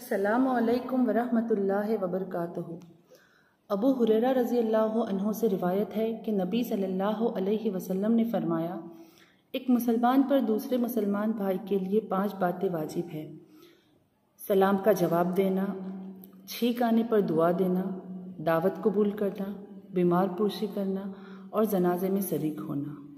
السلام علیکم ورحمۃ اللہ وبرکاتہ۔ ابو حریرہ رضی اللہ عنہ سے روایت ہے کہ نبی صلی اللہ علیہ وسلم نے فرمایا، ایک مسلمان پر دوسرے مسلمان بھائی کے لیے پانچ باتیں واجب ہیں۔ سلام کا جواب دینا چھینک آنے پر دعا دینا، دعوت قبول کرنا، بیمار پوشی کرنا اور جنازے میں شریک ہونا۔